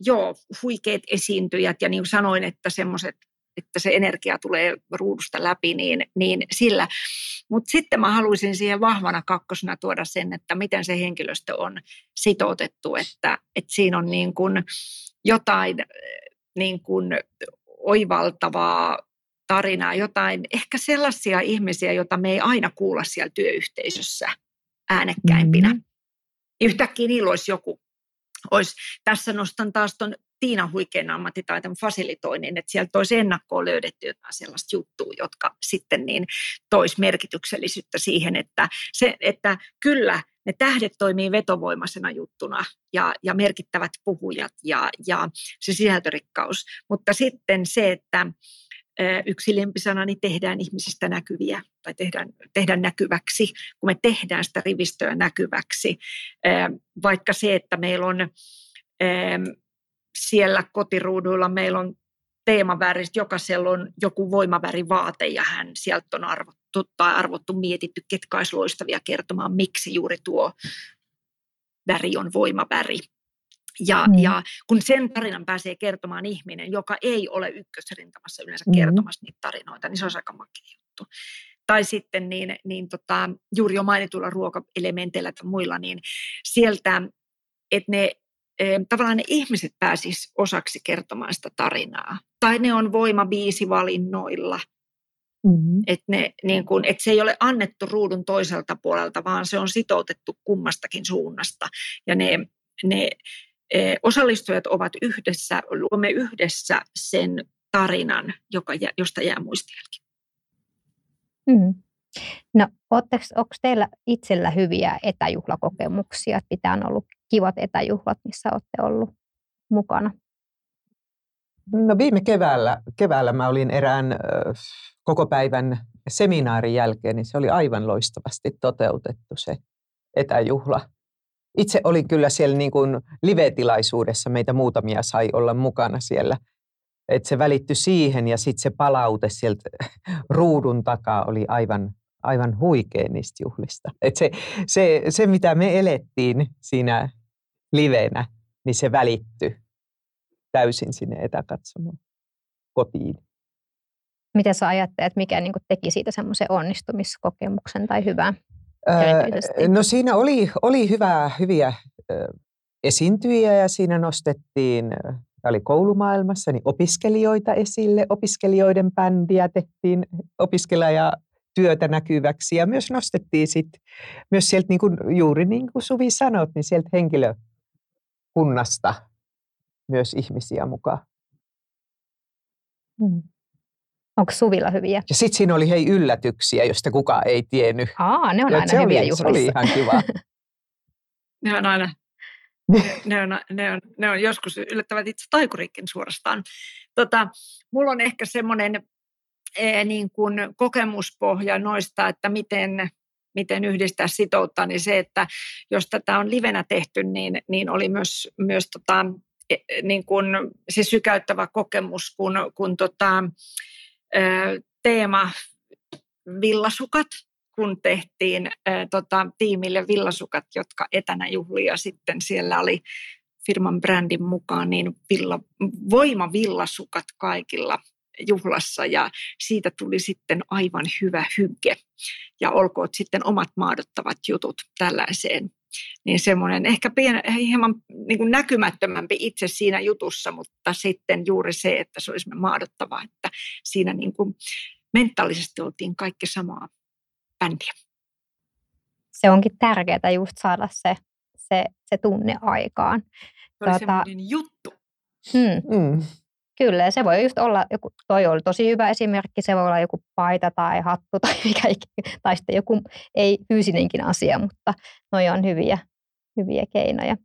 joo, huikeat esiintyjät ja niin kuin sanoin, että semmoiset että se energia tulee ruudusta läpi, niin, niin sillä. Mutta sitten mä haluaisin siihen vahvana kakkosena tuoda sen, että miten se henkilöstö on sitoutettu, että, että siinä on niin kuin jotain niin kuin oivaltavaa tarinaa, jotain, ehkä sellaisia ihmisiä, joita me ei aina kuulla siellä työyhteisössä äänekkäimpinä. Mm-hmm. Yhtäkkiä niillä olisi joku. Olisi, tässä nostan taas tuon Tiina huikean ammattitaidon fasilitoinnin, että sieltä olisi ennakkoon löydetty jotain sellaista juttua, jotka sitten niin toisi merkityksellisyyttä siihen, että, se, että kyllä ne tähdet toimii vetovoimaisena juttuna ja, ja merkittävät puhujat ja, ja se sisältörikkaus, mutta sitten se, että yksi lempisanani niin tehdään ihmisistä näkyviä tai tehdään, tehdään näkyväksi, kun me tehdään sitä rivistöä näkyväksi. Vaikka se, että meillä on siellä kotiruuduilla meillä on teemavärit, jokaisella on joku voimavärivaate ja hän sieltä on arvottu tai arvottu, mietitty, ketkä olisi loistavia kertomaan, miksi juuri tuo väri on voimaväri. Ja, mm. ja kun sen tarinan pääsee kertomaan ihminen, joka ei ole ykkösrintamassa yleensä mm. kertomassa niitä tarinoita, niin se on aika makea juttu. Tai sitten niin, niin tota, juuri jo mainituilla ruokaelementeillä tai muilla, niin sieltä, että ne tavallaan ne ihmiset pääsis osaksi kertomaan sitä tarinaa. Tai ne on voimabiisivalinnoilla. Mm-hmm. Että niin kun, et se ei ole annettu ruudun toiselta puolelta, vaan se on sitoutettu kummastakin suunnasta. Ja ne, ne osallistujat ovat yhdessä, luomme yhdessä sen tarinan, joka, josta jää muistijälki. Mm. No, onko teillä itsellä hyviä etäjuhlakokemuksia? Mitä on ollut kivat etäjuhlat, missä olette ollut mukana? No viime keväällä, keväällä mä olin erään äh, koko päivän seminaarin jälkeen, niin se oli aivan loistavasti toteutettu se etäjuhla itse olin kyllä siellä niin kuin live-tilaisuudessa, meitä muutamia sai olla mukana siellä. Että se välittyi siihen ja sitten se palaute sieltä ruudun takaa oli aivan, aivan huikea niistä juhlista. Et se, se, se, mitä me elettiin siinä livenä, niin se välittyi täysin sinne etäkatsomaan kotiin. Miten sä ajattelet, mikä niin teki siitä semmoisen onnistumiskokemuksen tai hyvää? No siinä oli, oli hyvää, hyviä esiintyjiä ja siinä nostettiin, tämä oli koulumaailmassa, niin opiskelijoita esille, opiskelijoiden bändiä tehtiin opiskelijatyötä näkyväksi ja myös nostettiin sit, myös sieltä niin kuin, juuri niin kuin Suvi sanot, niin sieltä henkilökunnasta myös ihmisiä mukaan. Hmm. Onko Suvilla hyviä? Ja sitten siinä oli hei yllätyksiä, joista kukaan ei tiennyt. Aa, ne on ja aina se hyviä oli, juhlissa. Se oli ihan kiva. ne on aina, ne, on, ne, on, ne on joskus yllättävät itse taikurikin suorastaan. Tota, mulla on ehkä semmoinen e, niin kuin kokemuspohja noista, että miten, miten yhdistää sitouttaa, niin se, että jos tätä on livenä tehty, niin, niin oli myös, myös tota, e, niin kuin se sykäyttävä kokemus, kun, kun tota, teema villasukat, kun tehtiin tota, tiimille villasukat, jotka etänä juhlia sitten siellä oli firman brändin mukaan niin villa, voimavillasukat kaikilla juhlassa ja siitä tuli sitten aivan hyvä hygge. Ja olkoot sitten omat maadottavat jutut tällaiseen. Niin semmoinen ehkä pien, hieman niin kuin näkymättömämpi itse siinä jutussa, mutta sitten juuri se, että se olisi maadottava, että siinä niin kuin mentaalisesti oltiin kaikki samaa bändiä. Se onkin tärkeää just saada se, se, se tunne aikaan. Se oli tuota, juttu. Hmm. Mm. Kyllä, se voi just olla, joku, toi oli tosi hyvä esimerkki, se voi olla joku paita tai hattu tai mikä tai sitten joku ei fyysinenkin asia, mutta noi on hyviä, hyviä keinoja.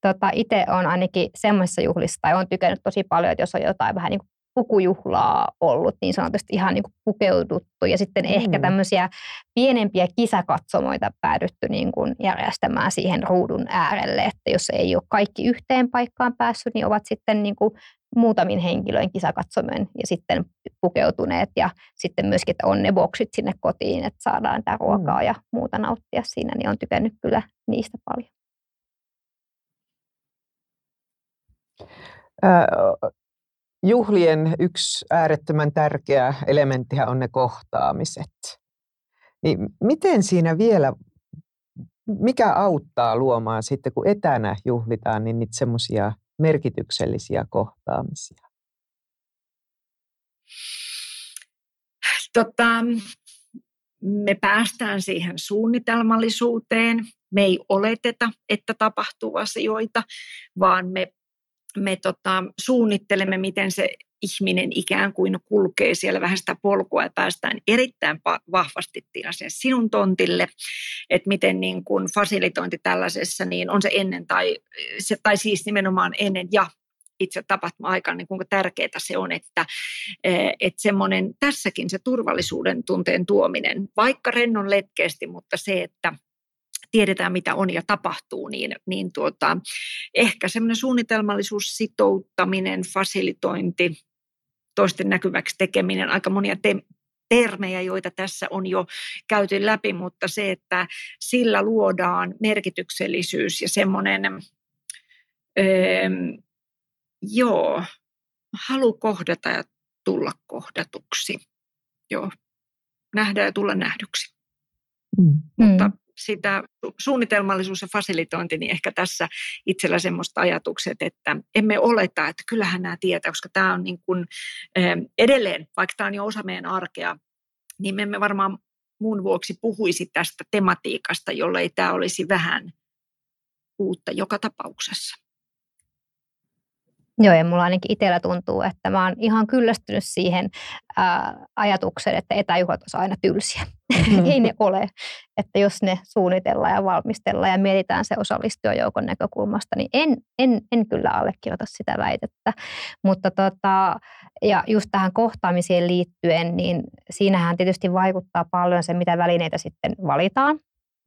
Tota, Itse on ainakin semmoisessa juhlissa, tai on tykännyt tosi paljon, että jos on jotain vähän niin kuin pukujuhlaa ollut niin sanotusti ihan niin kuin pukeuduttu ja sitten mm. ehkä tämmöisiä pienempiä kisakatsomoita päädytty niin kuin järjestämään siihen ruudun äärelle, että jos ei ole kaikki yhteen paikkaan päässyt, niin ovat sitten niin kuin muutamin henkilöin kisakatsomen ja sitten pukeutuneet ja sitten myöskin, että on ne boksit sinne kotiin, että saadaan tämä ruokaa mm. ja muuta nauttia siinä, niin on tykännyt kyllä niistä paljon. Juhlien yksi äärettömän tärkeä elementtihän on ne kohtaamiset. Niin miten siinä vielä, mikä auttaa luomaan sitten, kun etänä juhlitaan, niin niitä semmoisia merkityksellisiä kohtaamisia? Tota, me päästään siihen suunnitelmallisuuteen. Me ei oleteta, että tapahtuu asioita, vaan me me tota, suunnittelemme, miten se ihminen ikään kuin kulkee siellä vähän sitä polkua ja päästään erittäin vahvasti sen sinun tontille, että miten niin kuin fasilitointi tällaisessa, niin on se ennen tai, se, tai siis nimenomaan ennen ja itse tapahtuma-aikana, niin kuinka tärkeää se on, että, eh, että semmoinen tässäkin se turvallisuuden tunteen tuominen, vaikka rennon letkeästi, mutta se, että tiedetään, mitä on ja tapahtuu, niin, niin tuota, ehkä semmoinen suunnitelmallisuus, sitouttaminen, fasilitointi, toisten näkyväksi tekeminen, aika monia te- termejä, joita tässä on jo käyty läpi, mutta se, että sillä luodaan merkityksellisyys ja semmoinen, öö, joo, halu kohdata ja tulla kohdatuksi. Joo, nähdä ja tulla nähdyksi. Mm. Mutta mm sitä suunnitelmallisuus ja fasilitointi, niin ehkä tässä itsellä semmoista ajatukset, että emme oleta, että kyllähän nämä tietää, koska tämä on niin kuin, edelleen, vaikka tämä on jo osa meidän arkea, niin me emme varmaan muun vuoksi puhuisi tästä tematiikasta, jollei tämä olisi vähän uutta joka tapauksessa. Joo, ja mulla ainakin itsellä tuntuu, että mä oon ihan kyllästynyt siihen ää, ajatukseen, että etäjuhlat on aina tylsiä. Mm-hmm. Ei ne ole. Että jos ne suunnitellaan ja valmistellaan ja mietitään se osallistujajoukon näkökulmasta, niin en, en, en kyllä allekirjoita sitä väitettä. Mutta tota, ja just tähän kohtaamiseen liittyen, niin siinähän tietysti vaikuttaa paljon se, mitä välineitä sitten valitaan.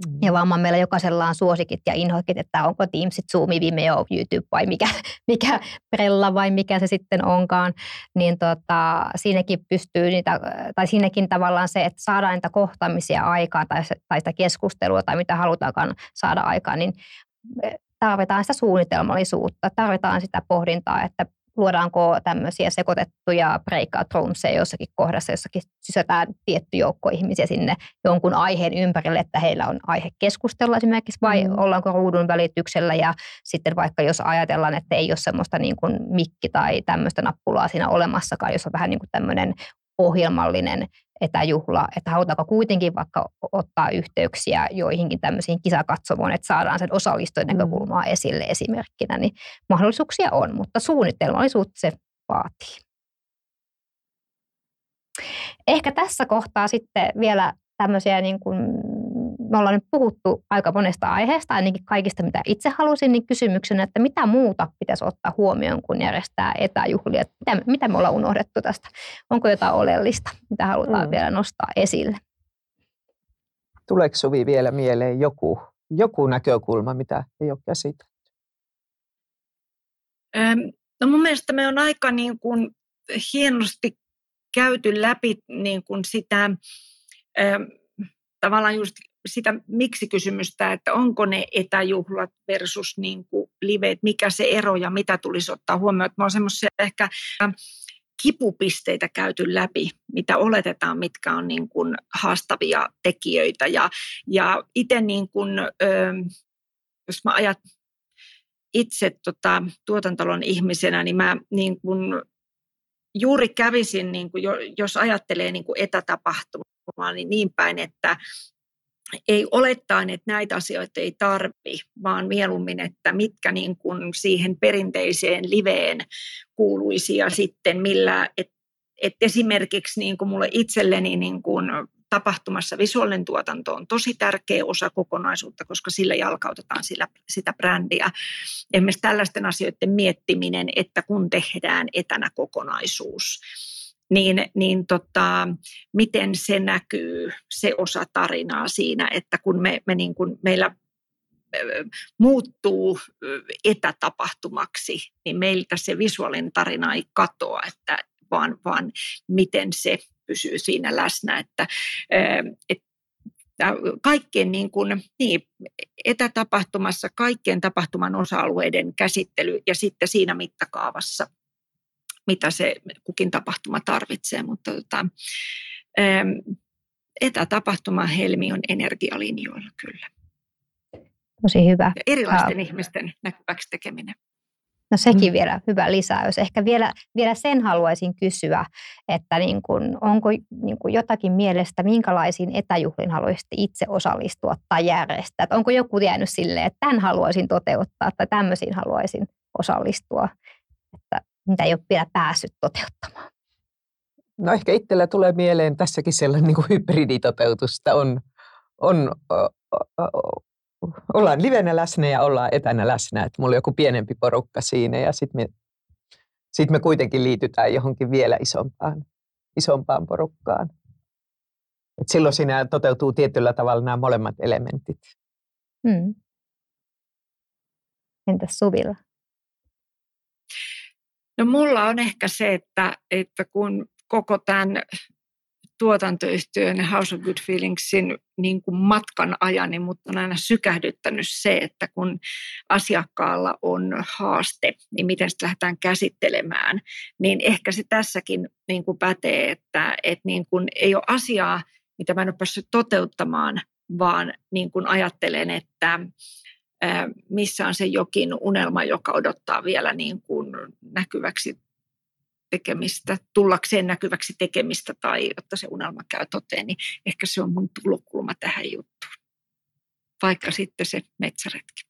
Mm. Ja vaan meillä jokaisella on suosikit ja inhoikit, että onko Teamsit, Zoom, Vimeo, YouTube vai mikä, mikä Prella vai mikä se sitten onkaan. Niin tota, siinäkin pystyy niitä, tai siinäkin tavallaan se, että saadaan niitä kohtaamisia aikaan tai, tai sitä keskustelua tai mitä halutaankaan saada aikaan, niin tarvitaan sitä suunnitelmallisuutta, tarvitaan sitä pohdintaa, että luodaanko tämmöisiä sekoitettuja breakout roomseja jossakin kohdassa, jossakin sysätään tietty joukko ihmisiä sinne jonkun aiheen ympärille, että heillä on aihe keskustella esimerkiksi, vai mm. ollaanko ruudun välityksellä ja sitten vaikka jos ajatellaan, että ei ole semmoista niin kuin mikki tai tämmöistä nappulaa siinä olemassakaan, jos on vähän niin kuin tämmöinen ohjelmallinen etäjuhla, että halutaanko kuitenkin vaikka ottaa yhteyksiä joihinkin tämmöisiin kisakatsomoon, että saadaan sen osallistujen mm. näkökulmaa esille esimerkkinä, niin mahdollisuuksia on, mutta suunnitelmallisuutta se vaatii. Ehkä tässä kohtaa sitten vielä tämmöisiä niin kuin me ollaan nyt puhuttu aika monesta aiheesta, ainakin kaikista mitä itse halusin, niin kysymyksenä, että mitä muuta pitäisi ottaa huomioon, kun järjestää etäjuhlia? Mitä, mitä me ollaan unohdettu tästä? Onko jotain oleellista, mitä halutaan mm. vielä nostaa esille? Tuleeko Suvi vielä mieleen joku, joku näkökulma, mitä ei ole käsitelty? No mun mielestä me on aika niin kuin hienosti käyty läpi niin kuin sitä tavallaan just sitä miksi-kysymystä, että onko ne etäjuhlat versus niin kuin live, mikä se ero ja mitä tulisi ottaa huomioon. Että mä oon semmoisia ehkä kipupisteitä käyty läpi, mitä oletetaan, mitkä on niin kuin haastavia tekijöitä. Ja, ja itse niin kuin, jos mä ajat itse tota, tuotantalon ihmisenä, niin mä niin kuin juuri kävisin, niin kuin, jos ajattelee niin kuin etätapahtumaa, niin niin päin, että ei olettaen, että näitä asioita ei tarvi, vaan mieluummin, että mitkä niin kuin siihen perinteiseen liveen kuuluisi ja sitten millä, että et esimerkiksi niin kuin mulle itselleni niin kuin tapahtumassa visuaalinen tuotanto on tosi tärkeä osa kokonaisuutta, koska sillä jalkautetaan sillä, sitä brändiä. Esimerkiksi tällaisten asioiden miettiminen, että kun tehdään etänä kokonaisuus, niin, niin tota, miten se näkyy, se osa tarinaa siinä, että kun me, me niin kuin, meillä muuttuu etätapahtumaksi, niin meiltä se visuaalinen tarina ei katoa, että vaan, vaan miten se pysyy siinä läsnä, että, että kaikkien niin kuin, niin, etätapahtumassa kaikkien tapahtuman osa-alueiden käsittely ja sitten siinä mittakaavassa, mitä se kukin tapahtuma tarvitsee. Mutta tota, etätapahtuma helmi on energialinjoilla kyllä. Tosi hyvä. Ja erilaisten ja. ihmisten näkyväksi tekeminen. No sekin mm. vielä hyvä lisäys. Ehkä vielä, vielä sen haluaisin kysyä, että niin kun, onko niin kun jotakin mielestä, minkälaisiin etäjuhliin haluaisitte itse osallistua tai järjestää? Että onko joku jäänyt silleen, että tämän haluaisin toteuttaa tai tämmöisiin haluaisin osallistua, että mitä ei ole vielä päässyt toteuttamaan? No ehkä itsellä tulee mieleen tässäkin sellainen niin kuin hybriditoteutus, että on, on ollaan livenä läsnä ja ollaan etänä läsnä. Että mulla on joku pienempi porukka siinä ja sitten me, sit me kuitenkin liitytään johonkin vielä isompaan, isompaan porukkaan. Et silloin siinä toteutuu tietyllä tavalla nämä molemmat elementit. Hmm. Entäs Suvilla? No mulla on ehkä se, että, että kun koko tämän tuotantoyhtiön House of Good Feelingsin niin kuin matkan ajan, niin mutta on aina sykähdyttänyt se, että kun asiakkaalla on haaste, niin miten sitä lähdetään käsittelemään, niin ehkä se tässäkin niin kuin pätee, että, että niin kuin ei ole asiaa, mitä mä en ole päässyt toteuttamaan, vaan niin kuin ajattelen, että missä on se jokin unelma, joka odottaa vielä niin kuin näkyväksi tekemistä, tullakseen näkyväksi tekemistä tai jotta se unelma käy toteen, niin ehkä se on mun tulokulma tähän juttuun. Vaikka sitten se metsäretki.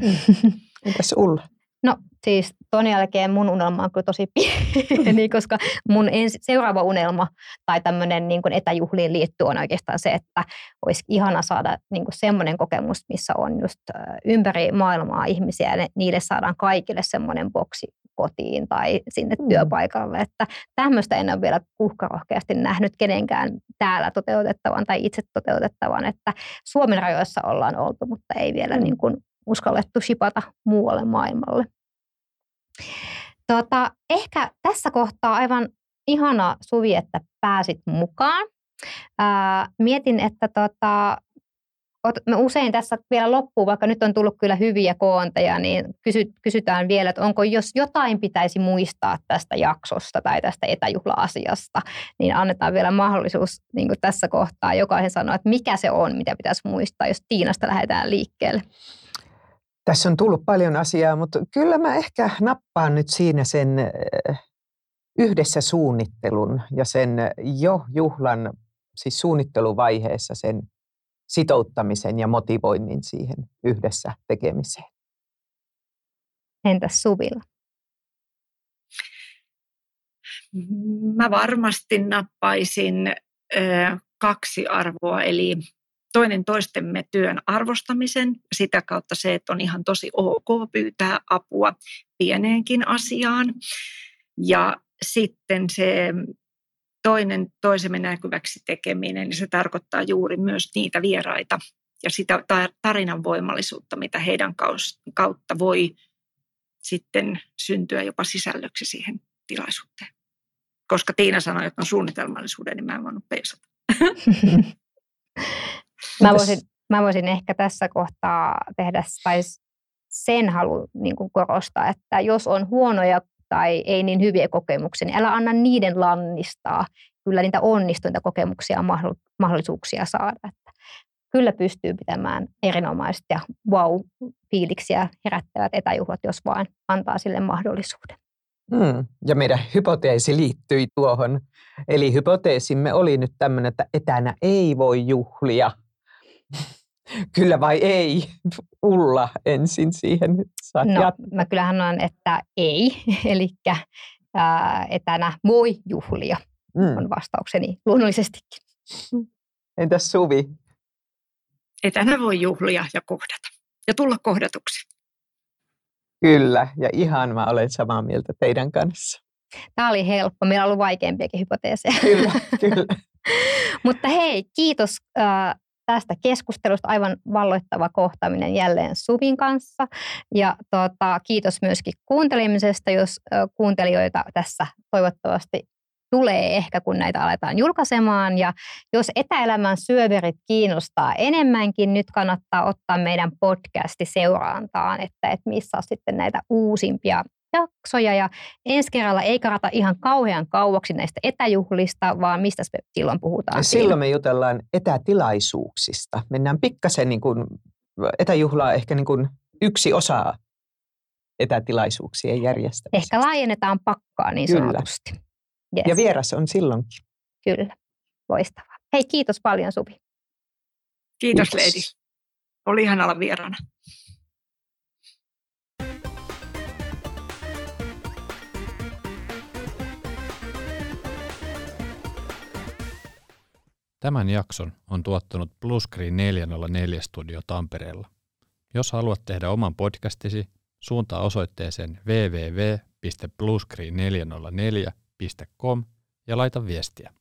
Entäs Ulla? No siis ton jälkeen mun unelma on kyllä tosi pieni, koska mun ensi, seuraava unelma tai tämmöinen niin etäjuhliin liittyy on oikeastaan se, että olisi ihana saada niin semmoinen kokemus, missä on just ympäri maailmaa ihmisiä ja niille saadaan kaikille semmoinen boksi kotiin tai sinne mm. työpaikalle. Että tämmöistä en ole vielä uhkarohkeasti nähnyt kenenkään täällä toteutettavan tai itse toteutettavan, että Suomen rajoissa ollaan oltu, mutta ei vielä mm. niin kuin uskallettu shipata muualle maailmalle. Tota, ehkä tässä kohtaa aivan ihana Suvi, että pääsit mukaan. Ää, mietin, että tota, me usein tässä vielä loppuun, vaikka nyt on tullut kyllä hyviä koonteja, niin kysy, kysytään vielä, että onko jos jotain pitäisi muistaa tästä jaksosta tai tästä etäjuhla-asiasta, niin annetaan vielä mahdollisuus niin tässä kohtaa jokaisen sanoa, että mikä se on, mitä pitäisi muistaa, jos Tiinasta lähdetään liikkeelle. Tässä on tullut paljon asiaa, mutta kyllä mä ehkä nappaan nyt siinä sen yhdessä suunnittelun ja sen jo juhlan, siis suunnitteluvaiheessa sen sitouttamisen ja motivoinnin siihen yhdessä tekemiseen. Entäs Suvilla? Mä varmasti nappaisin ö, kaksi arvoa, eli toinen toistemme työn arvostamisen, sitä kautta se, että on ihan tosi ok pyytää apua pieneenkin asiaan. Ja sitten se toinen toisemme näkyväksi tekeminen, niin se tarkoittaa juuri myös niitä vieraita ja sitä tarinan voimallisuutta, mitä heidän kautta voi sitten syntyä jopa sisällöksi siihen tilaisuuteen. Koska Tiina sanoi, että on suunnitelmallisuuden, niin mä en voinut peisata. mä, voisin, mä voisin ehkä tässä kohtaa tehdä, tai sen halu niin kuin korostaa, että jos on huonoja tai ei niin hyviä kokemuksia, niin älä anna niiden lannistaa. Kyllä niitä onnistuinta kokemuksia ja mahdollisuuksia saada. Että kyllä pystyy pitämään erinomaiset ja wow-fiiliksiä herättävät etäjuhlat, jos vain antaa sille mahdollisuuden. Mm, ja meidän hypoteesi liittyi tuohon. Eli hypoteesimme oli nyt tämmöinen, että etänä ei voi juhlia. Kyllä vai ei? Ulla ensin siihen. Saat no, mä kyllähän sanon, että ei. Eli etänä voi juhlia, mm. on vastaukseni luonnollisestikin. Entäs Suvi? Etänä voi juhlia ja kohdata ja tulla kohdatuksi. Kyllä, ja ihan mä olen samaa mieltä teidän kanssa. Tämä oli helppo. Meillä on ollut vaikeampiakin hypoteeseja. Kyllä, kyllä. Mutta hei, kiitos äh, tästä keskustelusta. Aivan valloittava kohtaaminen jälleen Suvin kanssa. Ja tota, kiitos myöskin kuuntelemisesta, jos kuuntelijoita tässä toivottavasti tulee ehkä, kun näitä aletaan julkaisemaan. Ja jos etäelämän syöverit kiinnostaa enemmänkin, nyt kannattaa ottaa meidän podcasti seurantaan, että, että missä on sitten näitä uusimpia jaksoja. Ja ensi kerralla ei karata ihan kauhean kauaksi näistä etäjuhlista, vaan mistä me silloin puhutaan? Silloin me jutellaan etätilaisuuksista. Mennään pikkasen niin kuin, etäjuhlaa ehkä niin kuin yksi osa etätilaisuuksien järjestämisestä. Ehkä laajennetaan pakkaa niin Kyllä. sanotusti. Yes. Ja vieras on silloinkin. Kyllä, loistavaa. Hei, kiitos paljon Suvi. Kiitos, kiitos. Leidi. Oli ihan olla vieraana. Tämän jakson on tuottanut Bluescreen 404 Studio Tampereella. Jos haluat tehdä oman podcastisi, suuntaa osoitteeseen www.bluescreen404 www.yle.com ja laita viestiä.